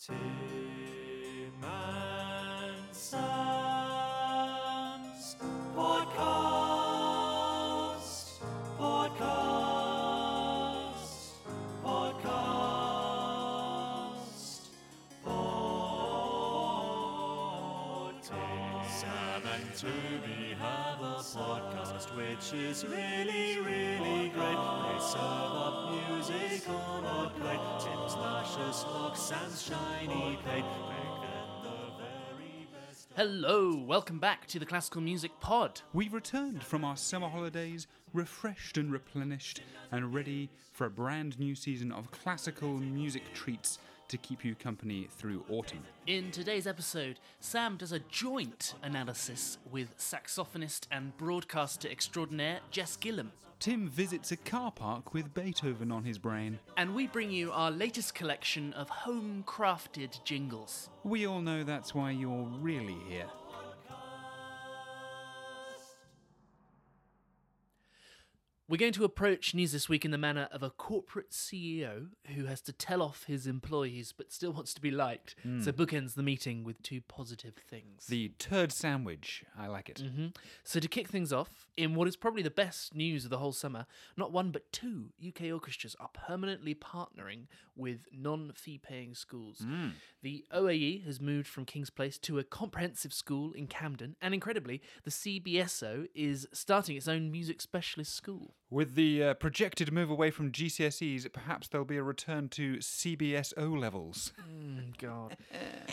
Tim and Sam's podcast, podcast, podcast, podcast. Sam and Toby have a podcast which is really, really great. They serve music on a plate. Tim's luscious locks, Sam's shiny plate. Make the very. Hello, welcome back to the Classical Music Pod. We've returned from our summer holidays refreshed and replenished and ready for a brand new season of classical music treats to keep you company through autumn. In today's episode, Sam does a joint analysis with saxophonist and broadcaster extraordinaire Jess Gillam. Tim visits a car park with Beethoven on his brain. And we bring you our latest collection of home crafted jingles. We all know that's why you're really here. We're going to approach news this week in the manner of a corporate CEO who has to tell off his employees but still wants to be liked. So bookends the meeting with two positive things. The turd sandwich. I like it. hmm So to kick things off, in what is probably the best news of the whole summer, not one but two UK orchestras are permanently partnering with non-fee paying schools. The OAE has moved from Kings Place to a comprehensive school in Camden, and incredibly, the CBSO is starting its own music specialist school. With the uh, projected move away from GCSEs, perhaps there'll be a return to CBS O levels. God.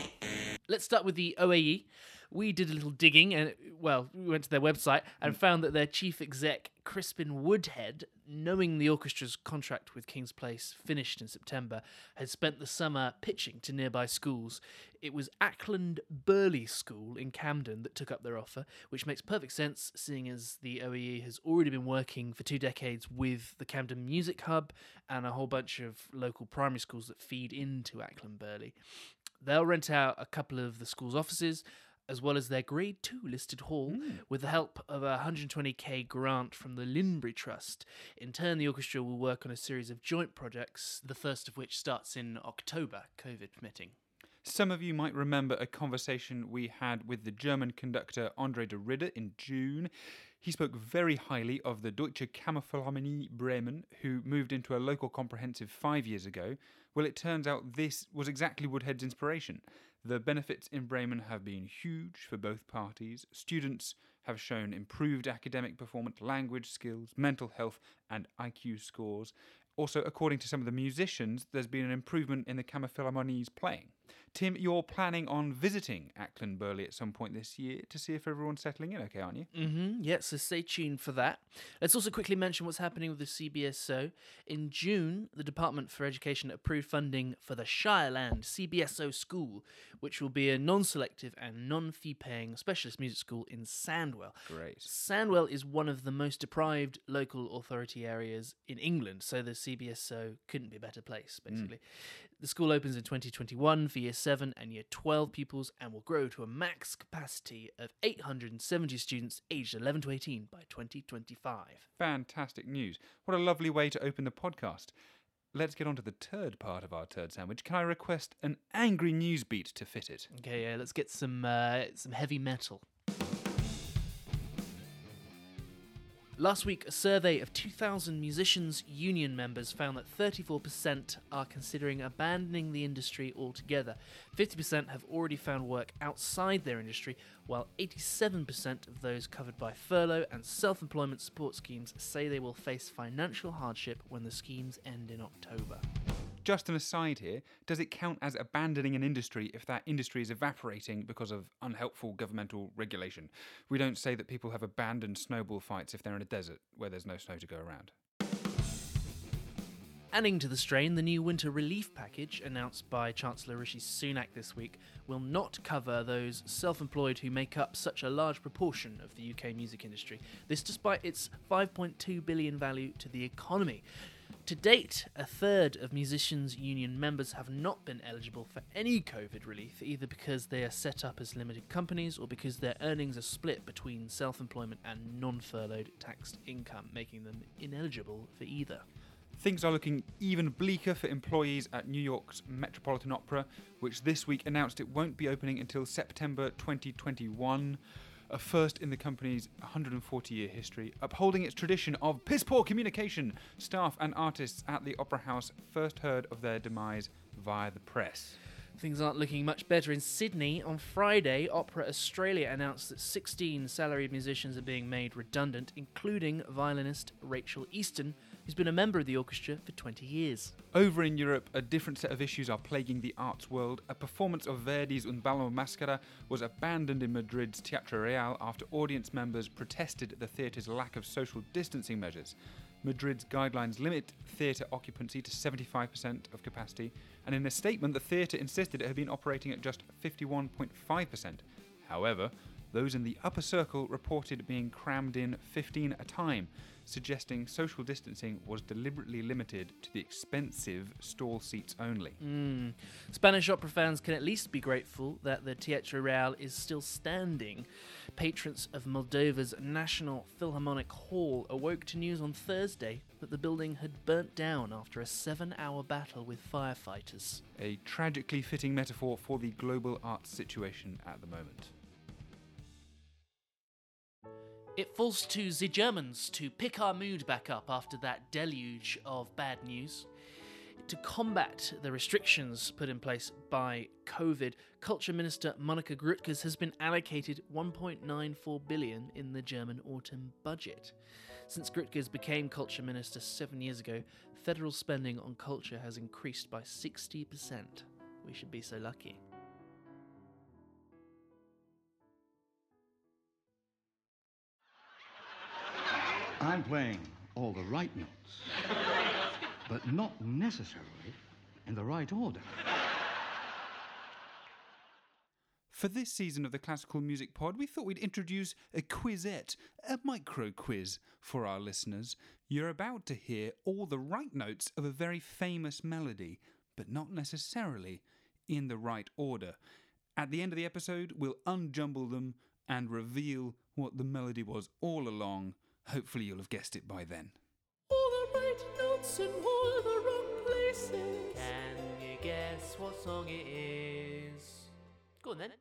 Let's start with the OAE. We did a little digging and, well, we went to their website and mm. found that their chief exec, Crispin Woodhead, knowing the orchestra's contract with Kings Place finished in September, had spent the summer pitching to nearby schools. It was Acland Burghley School in Camden that took up their offer, which makes perfect sense seeing as the OAE has already been working for two decades with the Camden Music Hub and a whole bunch of local primary schools that feed into Acland Burghley. They'll rent out a couple of the school's offices, as well as their Grade 2 listed hall, hmm. with the help of a 120k grant from the Linbury Trust. In turn, the orchestra will work on a series of joint projects, the first of which starts in October, COVID permitting. Some of you might remember a conversation we had with the German conductor Andre de Ridder in June. He spoke very highly of the Deutsche Kammerphilharmonie Bremen, who moved into a local comprehensive five years ago. Well, it turns out this was exactly Woodhead's inspiration. The benefits in Bremen have been huge for both parties. Students have shown improved academic performance, language skills, mental health, and IQ scores. Also, according to some of the musicians, there's been an improvement in the Kammerphilharmonie's playing. Tim, you're planning on visiting Acland Burghley at some point this year to see if everyone's settling in okay, aren't you? Mm-hmm. Yeah, so stay tuned for that. Let's also quickly mention what's happening with the CBSO. In June, the Department for Education approved funding for the Shireland CBSO School, which will be a non-selective and non-fee-paying specialist music school in Sandwell. Great. Sandwell is one of the most deprived local authority areas in England, so the CBSO couldn't be a better place, basically. The school opens in 2021 for year 7 and year 12 pupils and will grow to a max capacity of 870 students aged 11 to 18 by 2025. Fantastic news. What a lovely way to open the podcast. Let's get on to the turd part of our turd sandwich. Can I request an angry news beat to fit it? Okay, yeah, let's get some uh, some heavy metal. Last week, a survey of 2,000 musicians' union members found that 34% are considering abandoning the industry altogether. 50% have already found work outside their industry, while 87% of those covered by furlough and self employment support schemes say they will face financial hardship when the schemes end in October. Just an aside here, does it count as abandoning an industry if that industry is evaporating because of unhelpful governmental regulation? We don't say that people have abandoned snowball fights if they're in a desert where there's no snow to go around. Adding to the strain, the new winter relief package announced by Chancellor Rishi Sunak this week will not cover those self employed who make up such a large proportion of the UK music industry. This despite its 5.2 billion value to the economy. To date, a third of musicians' union members have not been eligible for any COVID relief, either because they are set up as limited companies or because their earnings are split between self employment and non furloughed taxed income, making them ineligible for either. Things are looking even bleaker for employees at New York's Metropolitan Opera, which this week announced it won't be opening until September 2021, a first in the company's 140 year history, upholding its tradition of piss poor communication. Staff and artists at the Opera House first heard of their demise via the press. Things aren't looking much better in Sydney. On Friday, Opera Australia announced that 16 salaried musicians are being made redundant, including violinist Rachel Easton, who's been a member of the orchestra for 20 years. Over in Europe, a different set of issues are plaguing the arts world. A performance of Verdi's Un ballo maschera was abandoned in Madrid's Teatro Real after audience members protested the theatre's lack of social distancing measures. Madrid's guidelines limit theatre occupancy to 75% of capacity, and in a statement, the theatre insisted it had been operating at just 51.5%. However, those in the upper circle reported being crammed in 15 at a time, suggesting social distancing was deliberately limited to the expensive stall seats only. Mm. Spanish opera fans can at least be grateful that the Teatro Real is still standing. Patrons of Moldova's National Philharmonic Hall awoke to news on Thursday that the building had burnt down after a seven hour battle with firefighters. A tragically fitting metaphor for the global arts situation at the moment. It falls to the Germans to pick our mood back up after that deluge of bad news. To combat the restrictions put in place by COVID, Culture Minister Monika Grütters has been allocated 1.94 billion in the German autumn budget. Since Grüttges became Culture Minister seven years ago, federal spending on culture has increased by 60%. We should be so lucky. I'm playing all the right notes, but not necessarily in the right order. For this season of the Classical Music Pod, we thought we'd introduce a quizette, a micro quiz for our listeners. You're about to hear all the right notes of a very famous melody, but not necessarily in the right order. At the end of the episode, we'll unjumble them and reveal what the melody was all along. Hopefully, you'll have guessed it by then. All the right notes in all the wrong places. Can you guess what song it is? Go on then.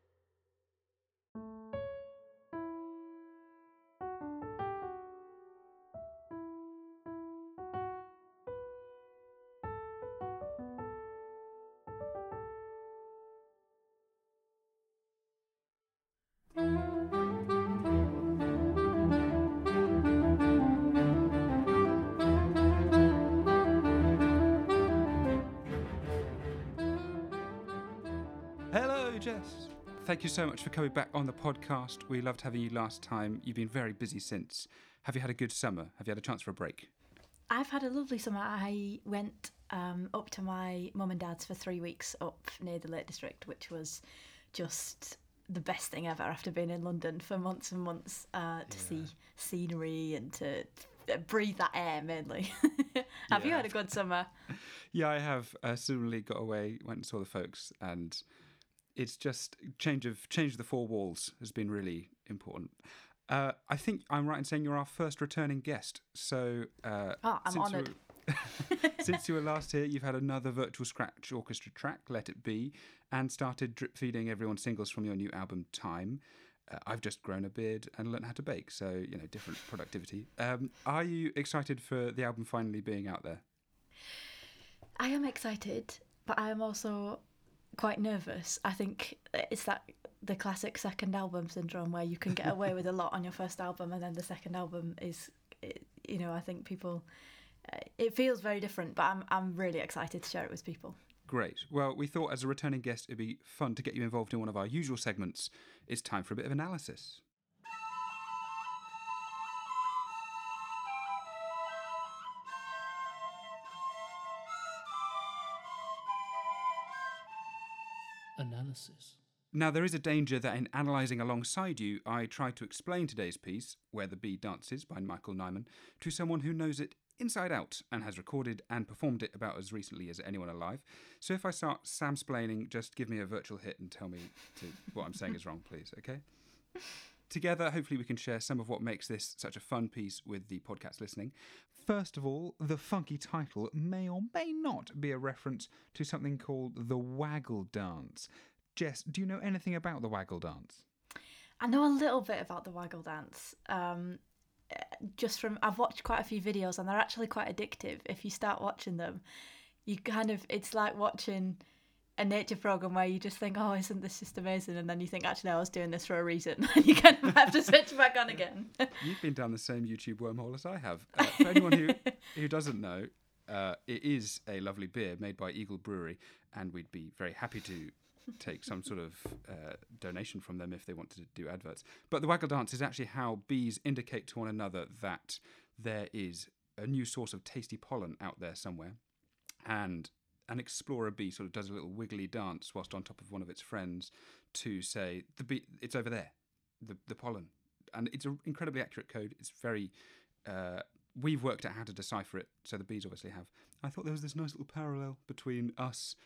Jess. Thank you so much for coming back on the podcast. We loved having you last time. You've been very busy since. Have you had a good summer? Have you had a chance for a break? I've had a lovely summer. I went um, up to my mum and dad's for three weeks up near the Lake District, which was just the best thing ever after being in London for months and months uh, to see scenery and to breathe that air mainly. Have you had a good summer? Yeah, I have. Uh, suddenly got away, went and saw the folks, and it's just change of change of the four walls has been really important. Uh, I think I'm right in saying you're our first returning guest. So uh, Oh, I'm since you honoured. were- since you were last here, you've had another virtual scratch orchestra track, "Let It Be," and started drip feeding everyone singles from your new album, "Time." Uh, I've just grown a beard and learned how to bake, so you know different productivity. Um, are you excited for the album finally being out there? I am excited, but I am also quite nervous. I think it's that the classic second album syndrome where you can get away with a lot on your first album, and then the second album is, you know, I think people. uh, It feels very different, but I'm I'm really excited to share it with people. Great. Well, we thought as a returning guest, it'd be fun to get you involved in one of our usual segments. It's time for a bit of analysis. Analysis. Now, there is a danger that in analysing alongside you, I try to explain today's piece, Where the Bee Dances by Michael Nyman, to someone who knows it inside out and has recorded and performed it about as recently as anyone alive. So if I start samsplaining, just give me a virtual hit and tell me to, what I'm saying is wrong, please, okay? together, hopefully, we can share some of what makes this such a fun piece with the podcast listening. First of all, the funky title may or may not be a reference to something called the Waggle Dance. Jess, do you know anything about the Waggle Dance? I know a little bit about the waggle dance. Um, just from I've watched quite a few videos and they're actually quite addictive. If you start watching them, you kind of it's like watching a nature program where you just think, "Oh, isn't this just amazing?" And then you think, "Actually, I was doing this for a reason," and you kind of have to switch back on again. You've been down the same YouTube wormhole as I have. Uh, for anyone who, who doesn't know, uh, it is a lovely beer made by Eagle Brewery, and we'd be very happy to take some sort of uh, donation from them if they want to do adverts. But the waggle dance is actually how bees indicate to one another that there is a new source of tasty pollen out there somewhere, and an explorer bee sort of does a little wiggly dance whilst on top of one of its friends to say the bee it's over there, the the pollen, and it's an incredibly accurate code. It's very uh, we've worked out how to decipher it, so the bees obviously have. I thought there was this nice little parallel between us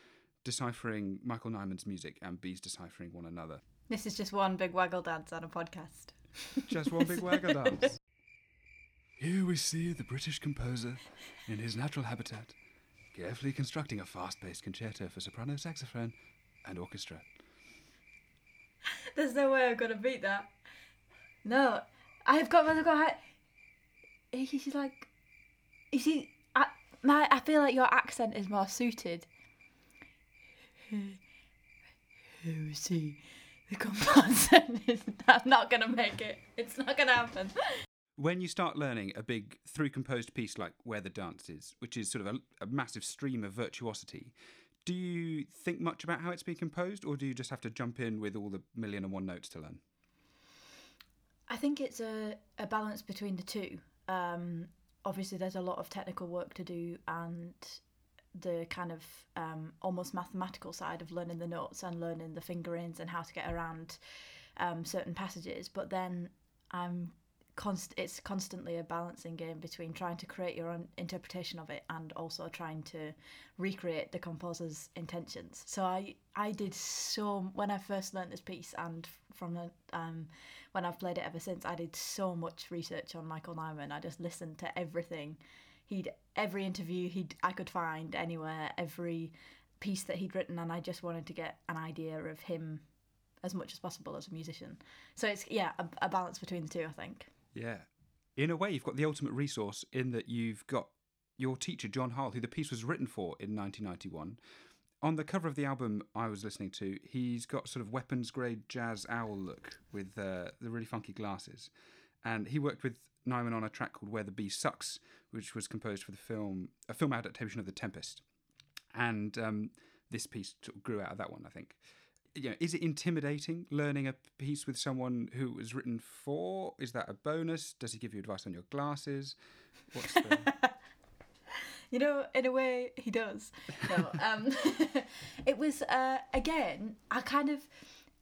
deciphering Michael Nyman's music and bees deciphering one another. This is just one big waggle dance on a podcast. Just one big waggle dance. Here we see the British composer in his natural habitat, carefully constructing a fast paced concerto for soprano saxophone and orchestra. There's no way I'm gonna beat that. No, I've got. I've got. He's like, you see, I, my, I feel like your accent is more suited. Who is he? The composer. I'm not gonna make it. It's not gonna happen. when you start learning a big through composed piece like Where the Dance Is, which is sort of a, a massive stream of virtuosity, do you think much about how it's been composed, or do you just have to jump in with all the million and one notes to learn? I think it's a, a balance between the two. Um, obviously, there's a lot of technical work to do, and the kind of um, almost mathematical side of learning the notes and learning the fingerings and how to get around um, certain passages. But then I'm const- it's constantly a balancing game between trying to create your own interpretation of it and also trying to recreate the composer's intentions. So I I did so when I first learned this piece and from the, um, when I've played it ever since, I did so much research on Michael Nyman. I just listened to everything he'd every interview he'd I could find anywhere, every piece that he'd written, and I just wanted to get an idea of him as much as possible as a musician. So it's yeah, a, a balance between the two, I think. Yeah. In a way, you've got the ultimate resource in that you've got your teacher, John Harle, who the piece was written for in 1991. On the cover of the album I was listening to, he's got sort of weapons grade jazz owl look with uh, the really funky glasses. And he worked with Nyman on a track called Where the Bee Sucks, which was composed for the film, a film adaptation of The Tempest. And um, this piece grew out of that one, I think you know, is it intimidating learning a piece with someone who was written for? Is that a bonus? Does he give you advice on your glasses? What's the... you know, in a way, he does. No, um, it was uh, again. I kind of,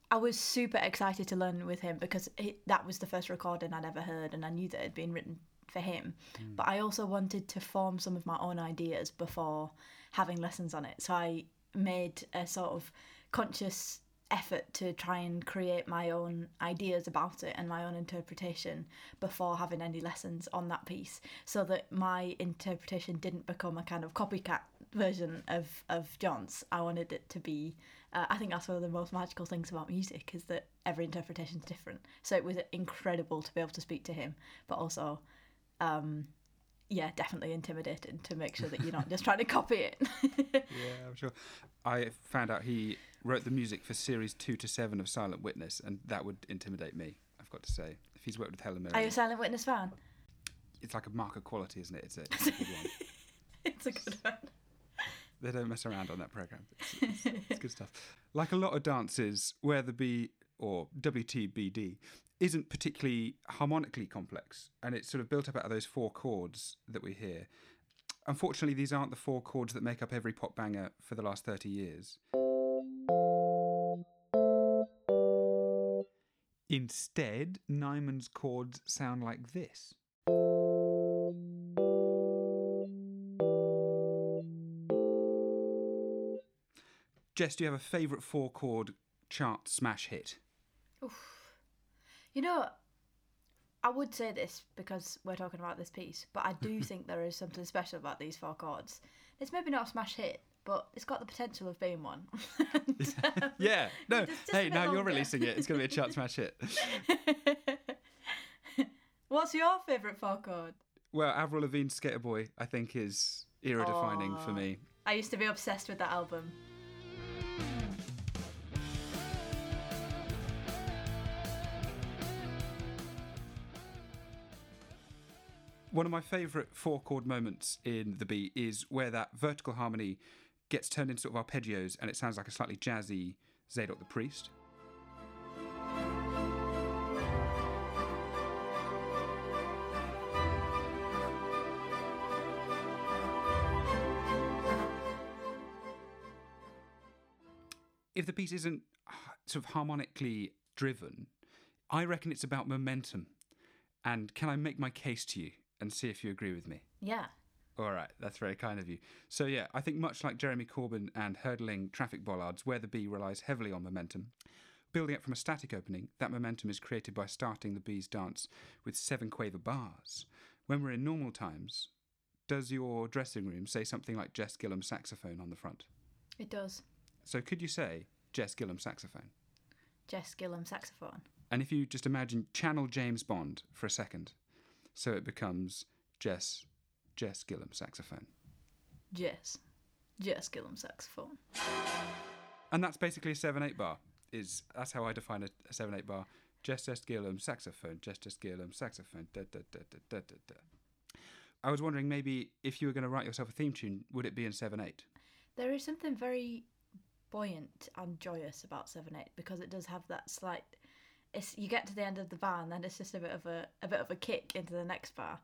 I was super excited to learn with him because that was the first recording I'd ever heard, and I knew that it had been written for him. Mm. But I also wanted to form some of my own ideas before having lessons on it. So I made a sort of conscious effort to try and create my own ideas about it and my own interpretation before having any lessons on that piece so that my interpretation didn't become a kind of copycat version of of John's I wanted it to be uh, I think that's one of the most magical things about music is that every interpretation is different so it was incredible to be able to speak to him but also um, yeah, definitely intimidated to make sure that you're not just trying to copy it. yeah, I'm sure. I found out he wrote the music for series two to seven of Silent Witness, and that would intimidate me. I've got to say, if he's worked with Helen Mirren, are you a Silent Witness fan? It's like a mark of quality, isn't it? It's a, it's a good one. it's a good one. They don't mess around on that program. It's, it's, it's good stuff. Like a lot of dances, where the B or WTBD isn't particularly harmonically complex, and it's sort of built up out of those four chords that we hear. Unfortunately, these aren't the four chords that make up every pop banger for the last 30 years. Instead, Nyman's chords sound like this. Jess, do you have a favourite four chord chart smash hit? You know, I would say this because we're talking about this piece, but I do think there is something special about these four chords. It's maybe not a smash hit, but it's got the potential of being one. Yeah, no. Just- just hey, now you're releasing it. It's going to be a chart smash hit. What's your favourite four chord? Well, Avril Lavigne's Skater Boy, I think, is era defining for me. I used to be obsessed with that album. One of my favourite four chord moments in the beat is where that vertical harmony gets turned into sort of arpeggios and it sounds like a slightly jazzy Zadok the Priest. If the piece isn't uh, sort of harmonically driven, I reckon it's about momentum. And can I make my case to you and see if you agree with me? Yeah. All right, that's very kind of you. So, yeah, I think much like Jeremy Corbyn and hurdling traffic bollards, where the bee relies heavily on momentum, building up from a static opening, that momentum is created by starting the bee's dance with seven quaver bars. When we're in normal times, does your dressing room say something like Jess Gillam saxophone on the front? It does. So, could you say Jess Gillam saxophone? Jess Gillam saxophone. And if you just imagine channel James Bond for a second, so it becomes Jess Jess Gillam saxophone. Jess. Jess Gillam saxophone. And that's basically a 7 8 bar. Is That's how I define a, a 7 8 bar. Jess Jess Gillam saxophone, Jess Jess Gillam saxophone. Da, da, da, da, da, da, da. I was wondering maybe if you were going to write yourself a theme tune, would it be in 7 8? There is something very buoyant and joyous about Seven Eight because it does have that slight. It's you get to the end of the bar and then it's just a bit of a a bit of a kick into the next bar.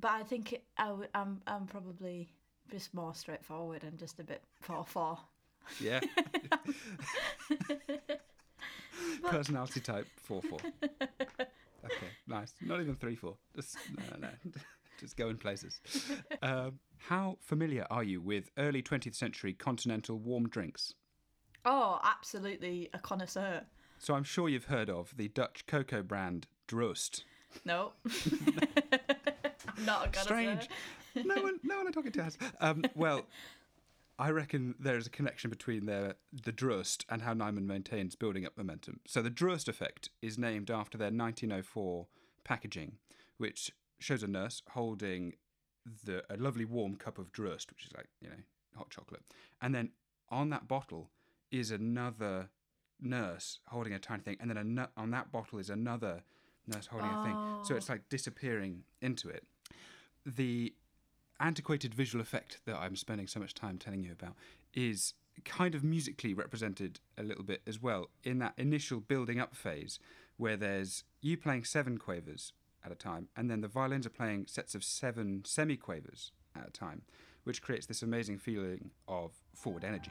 But I think it, I w- I'm I'm probably just more straightforward and just a bit four four. Yeah. Personality type 4 4. Okay, nice. Not even 3 4. Just, no, no, no. Just going places. Um, how familiar are you with early 20th century continental warm drinks? Oh, absolutely a connoisseur. So I'm sure you've heard of the Dutch cocoa brand Droste. No, not a. Strange. no one, no one I'm talking to has. Um, well, I reckon there is a connection between their the Droste and how Nyman maintains building up momentum. So the Droste effect is named after their 1904 packaging, which shows a nurse holding the a lovely warm cup of Droste, which is like you know hot chocolate, and then on that bottle is another nurse holding a tiny thing, and then nu- on that bottle is another nurse holding a thing. So it's like disappearing into it. The antiquated visual effect that I'm spending so much time telling you about is kind of musically represented a little bit as well in that initial building up phase where there's you playing seven quavers at a time and then the violins are playing sets of seven semi-quavers at a time which creates this amazing feeling of forward energy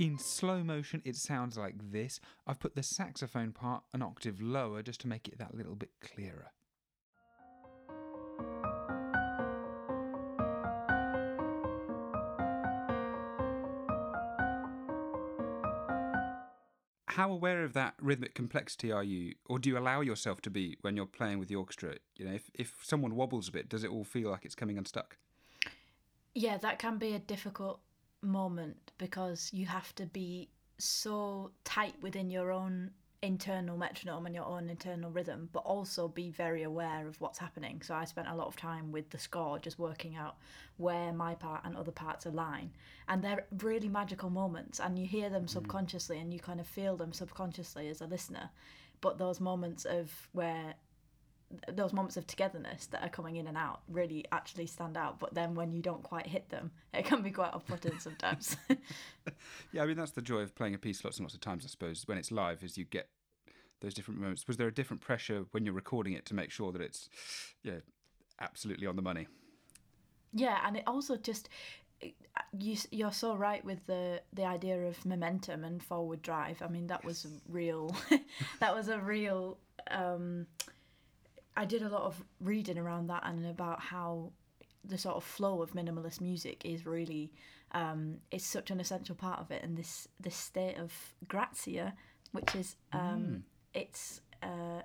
In slow motion, it sounds like this. I've put the saxophone part an octave lower just to make it that little bit clearer. How aware of that rhythmic complexity are you, or do you allow yourself to be when you're playing with the orchestra? You know, if, if someone wobbles a bit, does it all feel like it's coming unstuck? Yeah, that can be a difficult moment because you have to be so tight within your own internal metronome and your own internal rhythm, but also be very aware of what's happening. So I spent a lot of time with the score just working out where my part and other parts align. And they're really magical moments, and you hear them mm. subconsciously and you kind of feel them subconsciously as a listener. But those moments of where those moments of togetherness that are coming in and out really actually stand out. But then when you don't quite hit them, it can be quite off-putting sometimes. Yeah, I mean that's the joy of playing a piece lots and lots of times. I suppose when it's live, is you get those different moments. Was there a different pressure when you're recording it to make sure that it's, yeah, absolutely on the money? yeah, and it also just you you're so right with the the idea of momentum and forward drive. I mean that was real that was a real um I did a lot of reading around that and about how the sort of flow of minimalist music is really um, is such an essential part of it, and this this state of grazia, which is um, it's a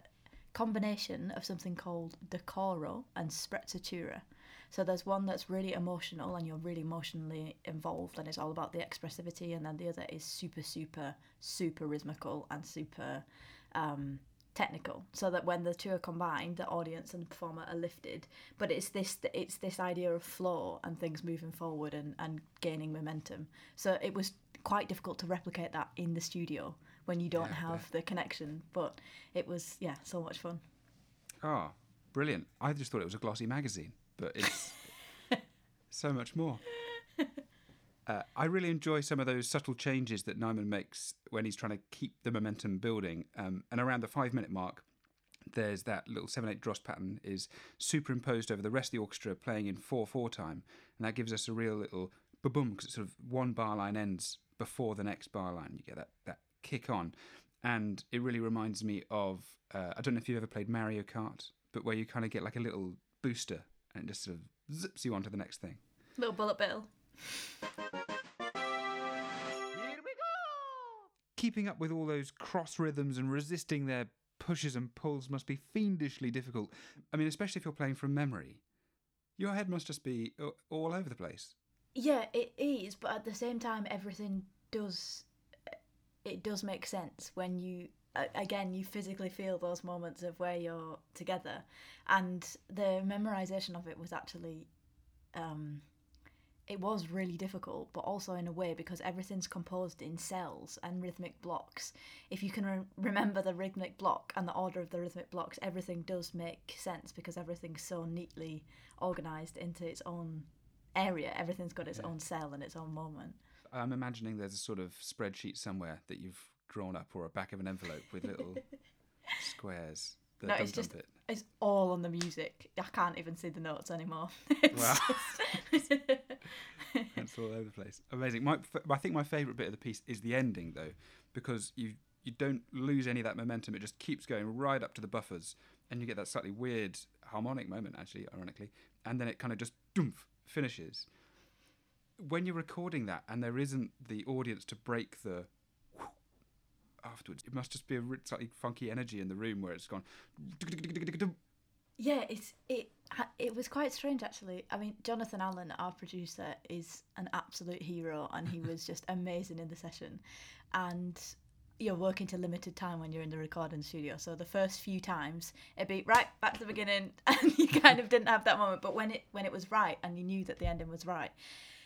combination of something called decoro and sprezzatura. So there's one that's really emotional and you're really emotionally involved and it's all about the expressivity and then the other is super super super rhythmical and super um, technical so that when the two are combined the audience and the performer are lifted but it's this it's this idea of flow and things moving forward and, and gaining momentum so it was quite difficult to replicate that in the studio when you don't Yeah, have the connection but it was yeah so much fun Oh, brilliant. I just thought it was a glossy magazine, but it's so much more. Uh, I really enjoy some of those subtle changes that Nyman makes when he's trying to keep the momentum building. Um, and around the five minute mark, there's that little 7 8 Droste pattern is superimposed over the rest of the orchestra playing in 4 4 time. And that gives us a real little ba boom because it's sort of one bar line ends before the next bar line. You get that, that kick on. And it really reminds me of uh, I don't know if you've ever played Mario Kart, but where you kind of get like a little booster and it just sort of zips you on to the next thing. little bullet bill keeping up with all those cross rhythms and resisting their pushes and pulls must be fiendishly difficult. I mean, especially if you're playing from memory. Your head must just be all over the place. Yeah, it is, but at the same time, everything does it does make sense when you again you physically feel those moments of where you're together, and the memorization of it was actually um, it was really difficult, but also in a way because everything's composed in cells and rhythmic blocks. If you can re- remember the rhythmic block and the order of the rhythmic blocks, everything does make sense because everything's so neatly organized into its own area. Everything's got its own cell and its own moment. I'm imagining there's a sort of spreadsheet somewhere that you've drawn up or a back of an envelope with little squares. The No, it's just bit. it's all on the music. I can't even see the notes anymore. Wow. It's all over the place. Amazing. My, I think my favourite bit of the piece is the ending, though, because you you don't lose any of that momentum. It just keeps going right up to the buffers, and you get that slightly weird harmonic moment, actually, ironically, and then it kind of just doomph, finishes. When you're recording that, and there isn't the audience to break the afterwards, it must just be a slightly funky energy in the room where it's gone. Yeah, it's it. It was quite strange actually. I mean, Jonathan Allen, our producer, is an absolute hero, and he was just amazing in the session. And you're working to limited time when you're in the recording studio, so the first few times it'd be right back to the beginning, and you kind of didn't have that moment. But when it when it was right, and you knew that the ending was right,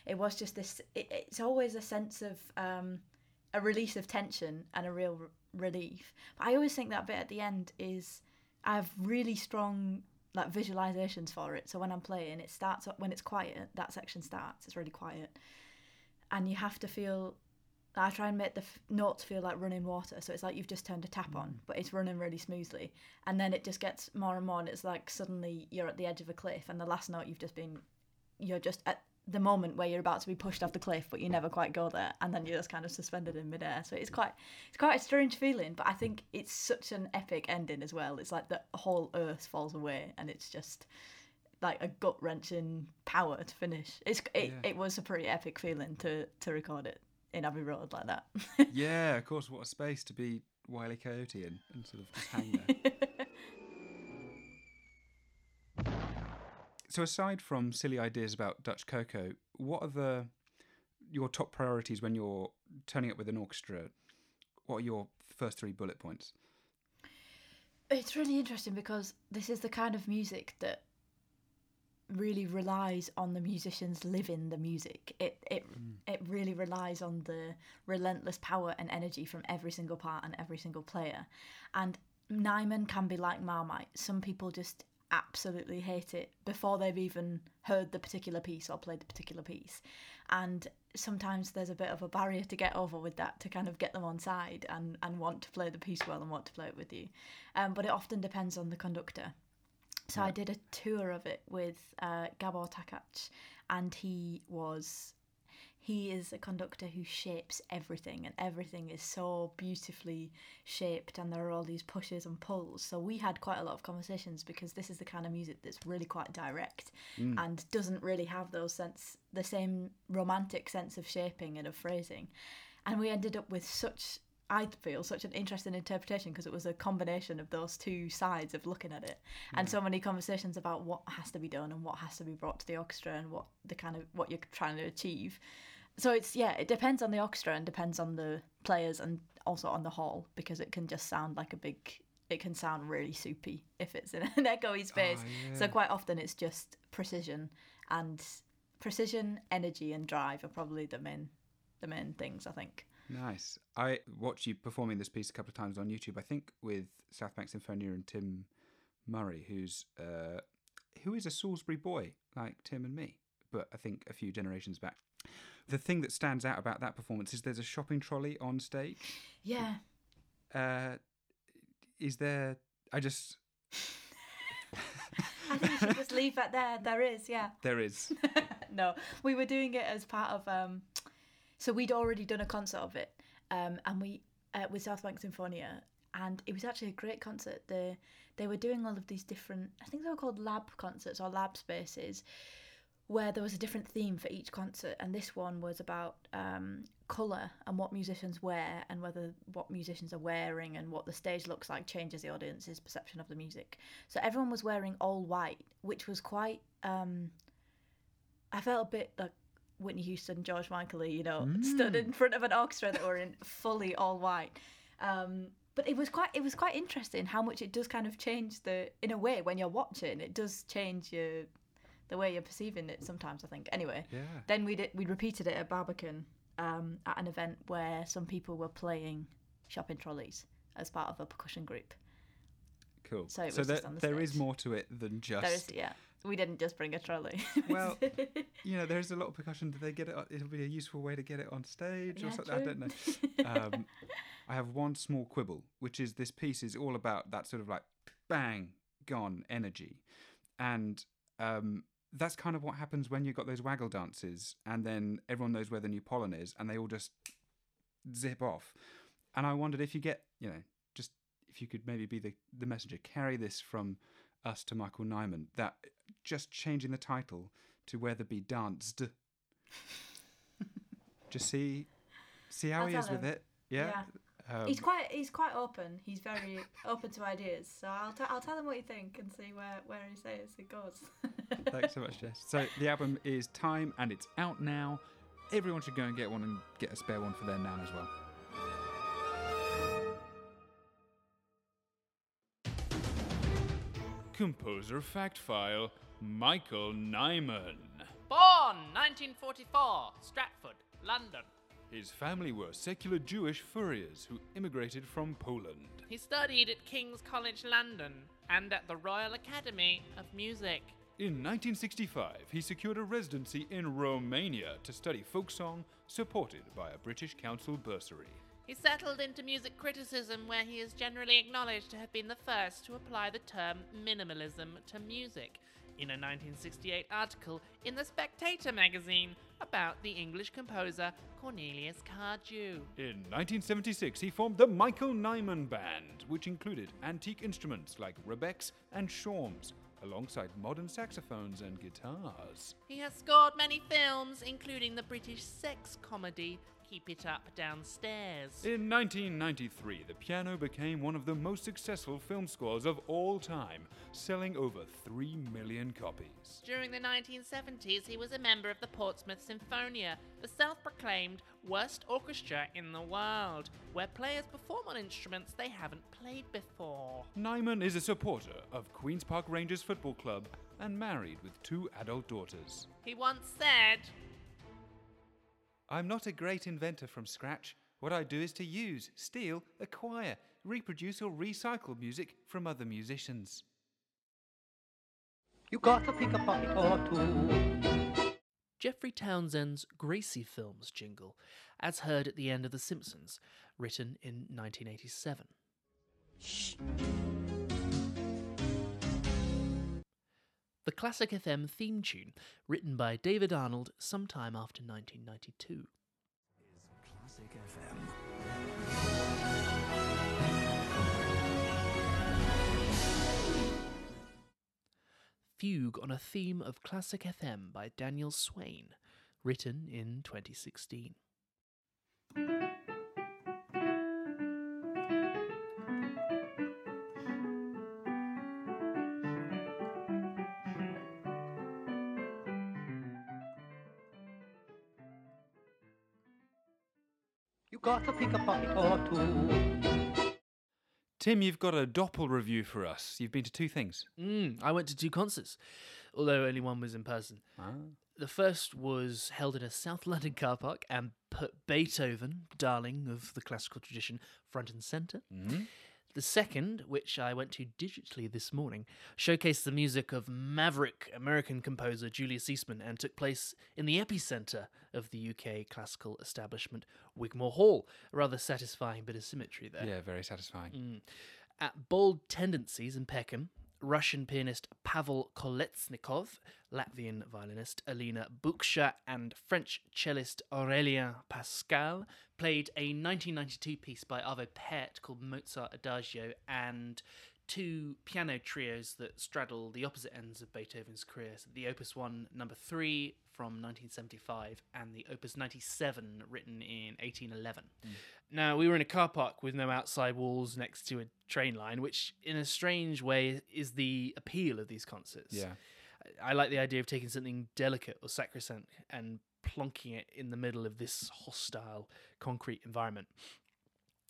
it was just this. It, it's always a sense of um, a release of tension and a real r- relief. But I always think that bit at the end is I have really strong like visualizations for it. So when I'm playing, it starts up when it's quiet. That section starts. It's really quiet, and you have to feel. I try and make the f- notes feel like running water, so it's like you've just turned a tap on, but it's running really smoothly, and then it just gets more and more, and it's like suddenly you're at the edge of a cliff, and the last note you've just been, you're just at the moment where you're about to be pushed off the cliff, but you never quite go there, and then you're just kind of suspended in midair. So it's quite, it's quite a strange feeling, but I think it's such an epic ending as well. It's like the whole earth falls away, and it's just like a gut wrenching power to finish. It's it, Yeah. it was a pretty epic feeling to to record it in Abbey Road like that. yeah, of course. What a space to be Wiley Coyote in and sort of just hang there. so, aside from silly ideas about Dutch cocoa, what are the your top priorities when you're turning up with an orchestra? What are your first three bullet points? It's really interesting because this is the kind of music that really relies on the musicians living the music. It it mm. it really relies on the relentless power and energy from every single part and every single player. And Nyman can be like Marmite. Some people just absolutely hate it before they've even heard the particular piece or played the particular piece. And sometimes there's a bit of a barrier to get over with that to kind of get them on side and, and want to play the piece well and want to play it with you. Um, but it often depends on the conductor. So I did a tour of it with uh, Gabor Takac, and he was he is a conductor who shapes everything, and everything is so beautifully shaped, and there are all these pushes and pulls. So we had quite a lot of conversations because this is the kind of music that's really quite direct mm. and doesn't really have those sense, the same romantic sense of shaping and of phrasing. And we ended up with such I feel such an interesting interpretation because it was a combination of those two sides of looking at it, and so many conversations about what has to be done and what has to be brought to the orchestra and what the kind of what you're trying to achieve. So it's yeah, it depends on the orchestra and depends on the players and also on the hall because it can just sound like a big. It can sound really soupy if it's in an echoey ah, space. So yeah. quite often it's just precision and precision, energy, and drive are probably the main the main things I think. Nice. I watched you performing this piece a couple of times on YouTube. I think with Southbank Sinfonia and Tim Murray, who's uh, who is a Salisbury boy like Tim and me, but I think a few generations back. The thing that stands out about that performance is there's a shopping trolley on stage. Yeah, Uh, is there? I just I think we should just leave that there. There is, yeah. there is. no, we were doing it as part of. Um, so we'd already done a concert of it, um, and we uh, with Southbank Sinfonia, and it was actually a great concert. The they were doing all of these different. I think they were called lab concerts or lab spaces, where there was a different theme for each concert, and this one was about um, color and what musicians wear, and whether what musicians are wearing and what the stage looks like changes the audience's perception of the music. So everyone was wearing all white, which was quite. Um, I felt a bit like Whitney Houston, George Michael, you know, stood in front of an orchestra that were in fully all white. Um, but it was quite it was quite interesting how much it does kind of change the in a way when you're watching it does change your the way you're perceiving it sometimes I think. Anyway, Yeah. then we did we repeated it at Barbican um, at an event where some people were playing shopping trolleys as part of a percussion group. Cool. So it so there, just on the there is more to it than just. There is yeah. We didn't just bring a trolley. Well, you know, there's a lot of percussion. Did they get it? on- It'll be a useful way to get it on stage or Yeah, something. I don't know. Um, I have one small quibble, which is this piece is all about that sort of like bang gone energy, and um, that's kind of what happens when you've got those waggle dances, and then everyone knows where the new pollen is, and they all just zip off. And I wondered if you get, you know, just if you could maybe be the the messenger, carry this from us to Michael Nyman, that just changing the title to Where the Be Danced. just see see how I'll he is tell with him. it. Yeah. Um, he's quite he's quite open. He's very open to ideas. So I'll t- I'll tell him what you think and see where where he says it goes. Thanks so much, Jess. So the album is Time and it's out now. Everyone should go and get one and get a spare one for their nan as well. Composer Fact File Michael Nyman. Born 1944, Stratford, London. His family were secular Jewish furriers who immigrated from Poland. He studied at King's College London and at the Royal Academy of Music. In 1965, he secured a residency in Romania to study folk song, supported by a British Council bursary. He settled into music criticism, where he is generally acknowledged to have been the first to apply the term minimalism to music. In a 1968 article in the Spectator magazine about the English composer Cornelius Cardew. In 1976, he formed the Michael Nyman Band, which included antique instruments like rebecs and shawms, alongside modern saxophones and guitars. He has scored many films, including the British sex comedy Keep It Up Downstairs. In 1993, the piano became one of the most successful film scores of all time, selling over 3 million copies. During the 1970s, he was a member of the Portsmouth Sinfonia, the self proclaimed worst orchestra in the world, where players perform on instruments they haven't played before. Nyman is a supporter of Queen's Park Rangers Football Club and married with two adult daughters. He once said, I'm not a great inventor from scratch. What I do is to use, steal, acquire, reproduce, or recycle music from other musicians. You gotta pick a pocket or two. Jeffrey Townsend's Gracie Films jingle, as heard at the end of The Simpsons, written in 1987. The the Classic FM theme tune, written by David Arnold sometime after 1992. Classic FM. Fugue on a Theme of Classic FM by Daniel Swain, written in 2016. You got to pick a pocket or two. Tim, you've got a Doppel review for us. You've been to two things. Mm, I went to two concerts, although only one was in person. The first was held in a South London car park and put Beethoven, darling of the classical tradition, front and centre. The second, which I went to digitally this morning, showcased the music of maverick American composer Julius Eastman and took place in the epicenter of the UK classical establishment, Wigmore Hall. A rather satisfying bit of symmetry there. Yeah, very satisfying. Mm. At Bold Tendencies in Peckham, Russian pianist Pavel Kolesnikov, Latvian violinist Elina Buksha, and French cellist Aurélien Pascal played a 1992 piece by Arvo Pärt called Mozart Adagio and two piano trios that straddle the opposite ends of Beethoven's career. So the Opus 1 number 3 from 1975 and the Opus 97 written in 1811. Hmm. Now, we were in a car park with no outside walls next to a train line, which in a strange way is the appeal of these concerts. Yeah. I like the idea of taking something delicate or sacrosanct and plonking it in the middle of this hostile concrete environment.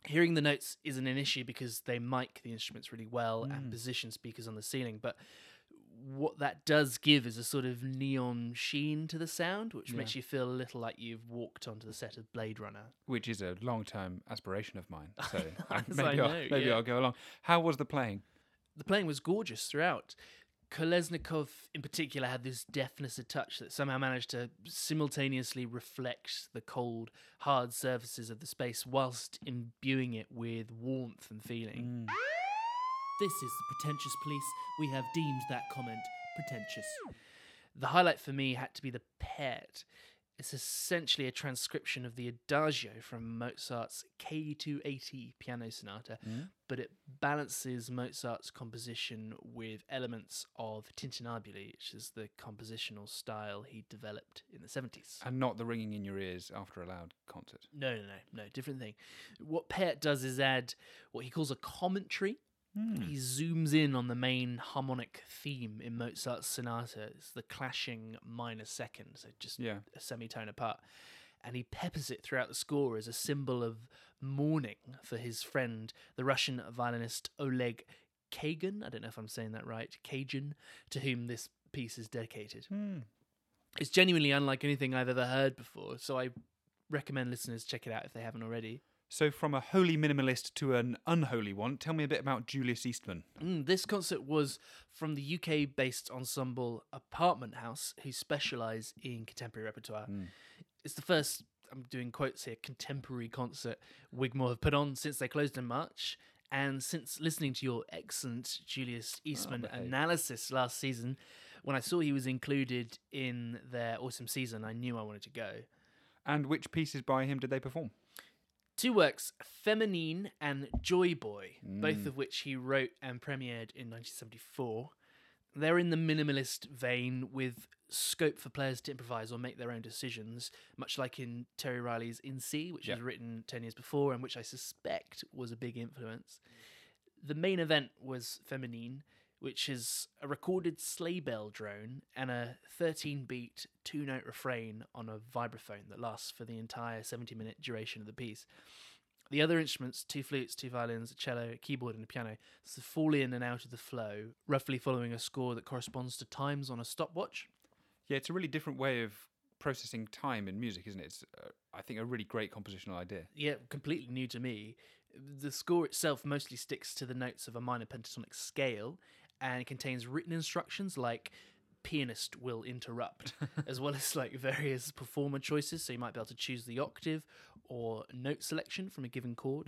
Hearing the notes isn't an issue because they mic the instruments really well and mm. position speakers on the ceiling, but what that does give is a sort of neon sheen to the sound, which makes you feel a little like you've walked onto the set of Blade Runner. Which is a long term aspiration of mine. So maybe, I I'll, maybe yeah. I'll go along. How was the playing? the playing was gorgeous throughout. Kolesnikov, in particular, had this deftness of touch that somehow managed to simultaneously reflect the cold, hard surfaces of the space whilst imbuing it with warmth and feeling. Mm. This is the pretentious police. We have deemed that comment pretentious. The highlight for me had to be the Pärt. It's essentially a transcription of the Adagio from Mozart's K280 piano sonata, mm. but it balances Mozart's composition with elements of tintinnabuli, which is the compositional style he developed in the 70s. And not the ringing in your ears after a loud concert. No, no, no, no, different thing. What Pärt does is add what he calls a commentary. Hmm. He zooms in on the main harmonic theme in Mozart's sonata. It's the clashing minor second, so just Yeah. a semitone apart. And he peppers it throughout the score as a symbol of mourning for his friend, the Russian violinist Oleg Kagan. I don't know if I'm saying that right. Kagan, to whom this piece is dedicated. Hmm. It's genuinely unlike anything I've ever heard before, so I recommend listeners check it out if they haven't already. So, from a holy minimalist to an unholy one, tell me a bit about Julius Eastman. Mm, this concert was from the UK based ensemble Apartment House, who specialise in contemporary repertoire. It's the first, I'm doing quotes here, contemporary concert Wigmore have put on since they closed in March. And since listening to your excellent Julius Eastman behave. analysis last season, when I saw he was included in their awesome season, I knew I wanted to go. And which pieces by him did they perform? Two works, Feminine and Joy Boy, both mm. of which he wrote and premiered in 1974. They're in the minimalist vein with scope for players to improvise or make their own decisions, much like in Terry Riley's In C, which Yeah. was written 10 years before and which I suspect was a big influence. The main event was Feminine, which is a recorded sleigh bell drone and a 13 beat two note refrain on a vibraphone that lasts for the entire 70 minute duration of the piece. The other instruments, two flutes, two violins, a cello, a keyboard, and a piano, so fall in and out of the flow, roughly following a score that corresponds to times on a stopwatch. Yeah, it's a really different way of processing time in music, isn't it? It's, uh, I think, a really great compositional idea. Yeah, completely new to me. The score itself mostly sticks to the notes of a minor pentatonic scale and it contains written instructions like pianist will interrupt, as well as like various performer choices. So you might be able to choose the octave or note selection from a given chord.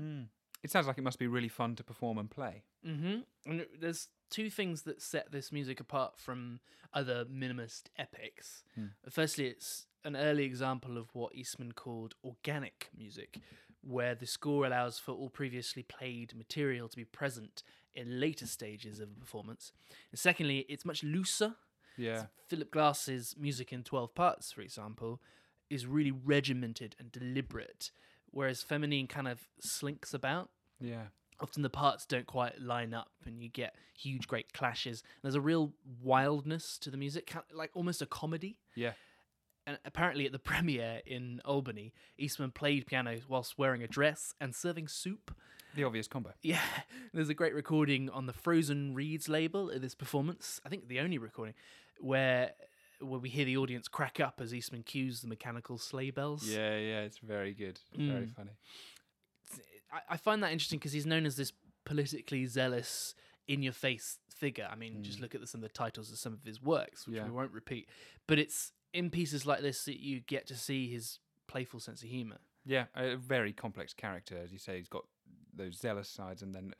It sounds like it must be really fun to perform and play. Mm-hmm. And there's two things that set this music apart from other minimalist epics. Firstly, it's an early example of what Eastman called organic music, where the score allows for all previously played material to be present in later stages of a performance. And secondly, it's much looser. Yeah. Philip Glass's music in 12 parts, for example, is really regimented and deliberate, whereas Feminine kind of slinks about Yeah. often the parts don't quite line up and you get huge great clashes there's a real wildness to the music like almost a comedy Yeah. and apparently at the premiere in albany eastman played piano whilst wearing a dress and serving soup The obvious combo. yeah there's a great recording on the frozen reeds label of this performance i think the only recording where where we hear the audience crack up as eastman cues the mechanical sleigh bells Yeah, yeah, it's very good. Very Mm. funny. I, I find that interesting because he's known as this politically zealous, in your face figure. I mean, just look at the, some of the titles of some of his works, which Mm. Yeah. we won't repeat. But it's in pieces like this that you get to see his playful sense of humor. Yeah, a very complex character, as you say. He's got those zealous sides, and then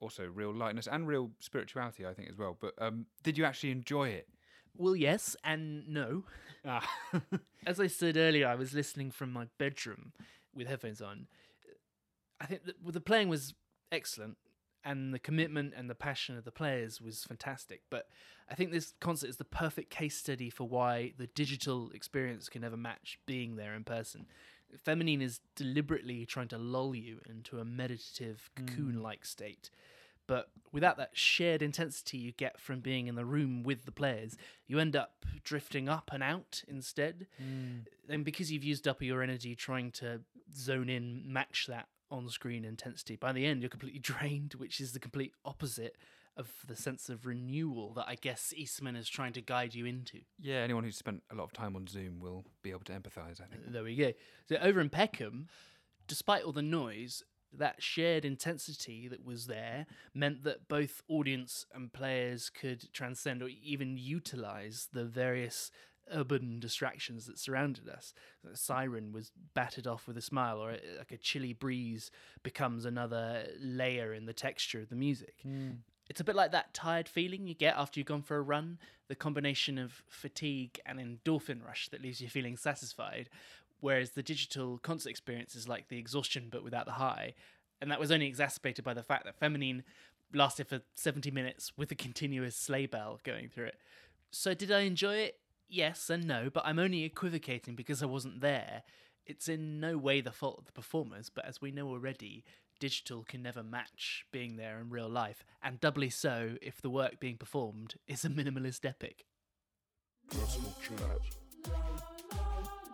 also real lightness and real spirituality, I think, as well. But um, did you actually enjoy it? Well, yes and no. Ah, As I said earlier, I was listening from my bedroom with headphones on. I think the playing was excellent, and the commitment and the passion of the players was fantastic. But I think this concert is the perfect case study for why the digital experience can never match being there in person. Feminine is deliberately trying to lull you into a meditative, hmm. cocoon like state. But without that shared intensity you get from being in the room with the players, you end up drifting up and out instead. Hmm. And because you've used up your energy trying to zone in, match that on screen intensity, by the end you're completely drained, which is the complete opposite of the sense of renewal that I guess Eastman is trying to guide you into. yeah, anyone who's spent a lot of time on Zoom will be able to empathise, I think. There we go. So over in Peckham, despite all the noise, that shared intensity that was there meant that both audience and players could transcend or even utilize the various urban distractions that surrounded us. A siren was battered off with a smile, or a, like a chilly breeze becomes another layer in the texture of the music. Hmm. It's a bit like that tired feeling you get after you've gone for a run, the combination of fatigue and endorphin rush that leaves you feeling satisfied, whereas the digital concert experience is like the exhaustion but without the high. And that was only exacerbated by the fact that Feminine lasted for 70 minutes with a continuous sleigh bell going through it. So, did I enjoy it? Yes and no, but I'm only equivocating because I wasn't there. It's in no way the fault of the performers, but as we know already, digital can never match being there in real life, and doubly so if the work being performed is a minimalist epic. Personal chat.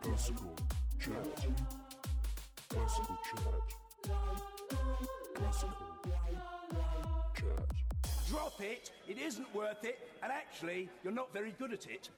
Personal chat. Personal chat. Personal chat. Drop it, it isn't worth it, and actually, you're not very good at it.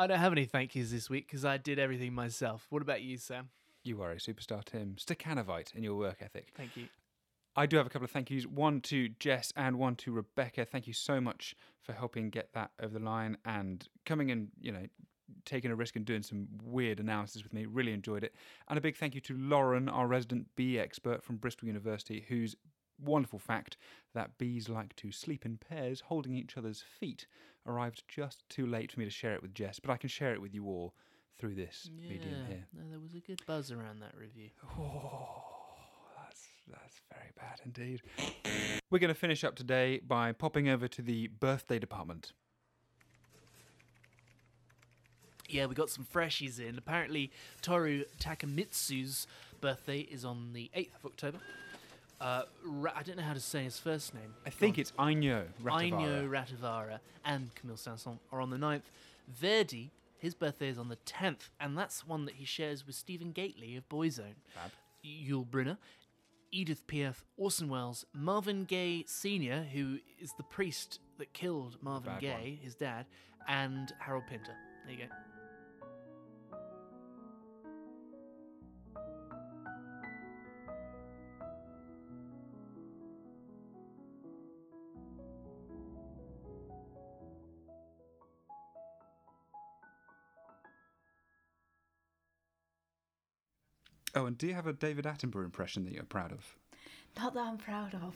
I don't have any thank yous this week because I did everything myself. What about you, Sam? You are a superstar, Tim. Stakhanovite in your work ethic. Thank you. I do have a couple of thank yous. One to Jess and one to Rebecca. Thank you so much for helping get that over the line and coming and, you know, taking a risk and doing some weird analysis with me. Really enjoyed it. And a big thank you to Lauren, our resident bee expert from Bristol University, whose wonderful fact that bees like to sleep in pairs holding each other's feet arrived just too late for me to share it with Jess, but I can share it with you all through this medium here. No, there was a good buzz around that review. Oh, That's that's very bad indeed. We're going to finish up today by popping over to the birthday department. Yeah, we got some freshies in. Apparently, Toru Takemitsu's birthday is on the 8th of October. Uh, Ra- I don't know how to say his first name. I think it's Aino Rautavaara. Aino Rautavaara and Camille Saint-Saëns are on the 9th. Verdi, his birthday is on the 10th, and that's one that he shares with Stephen Gately of Boyzone. Fab. Yul Brynner, Edith Piaf, Orson Welles, Marvin Gaye Sr., who is the priest that killed Marvin Bad Gaye, his dad, and Harold Pinter. There you go. Oh, and do you have a David Attenborough impression that you're proud of? Not that I'm proud of.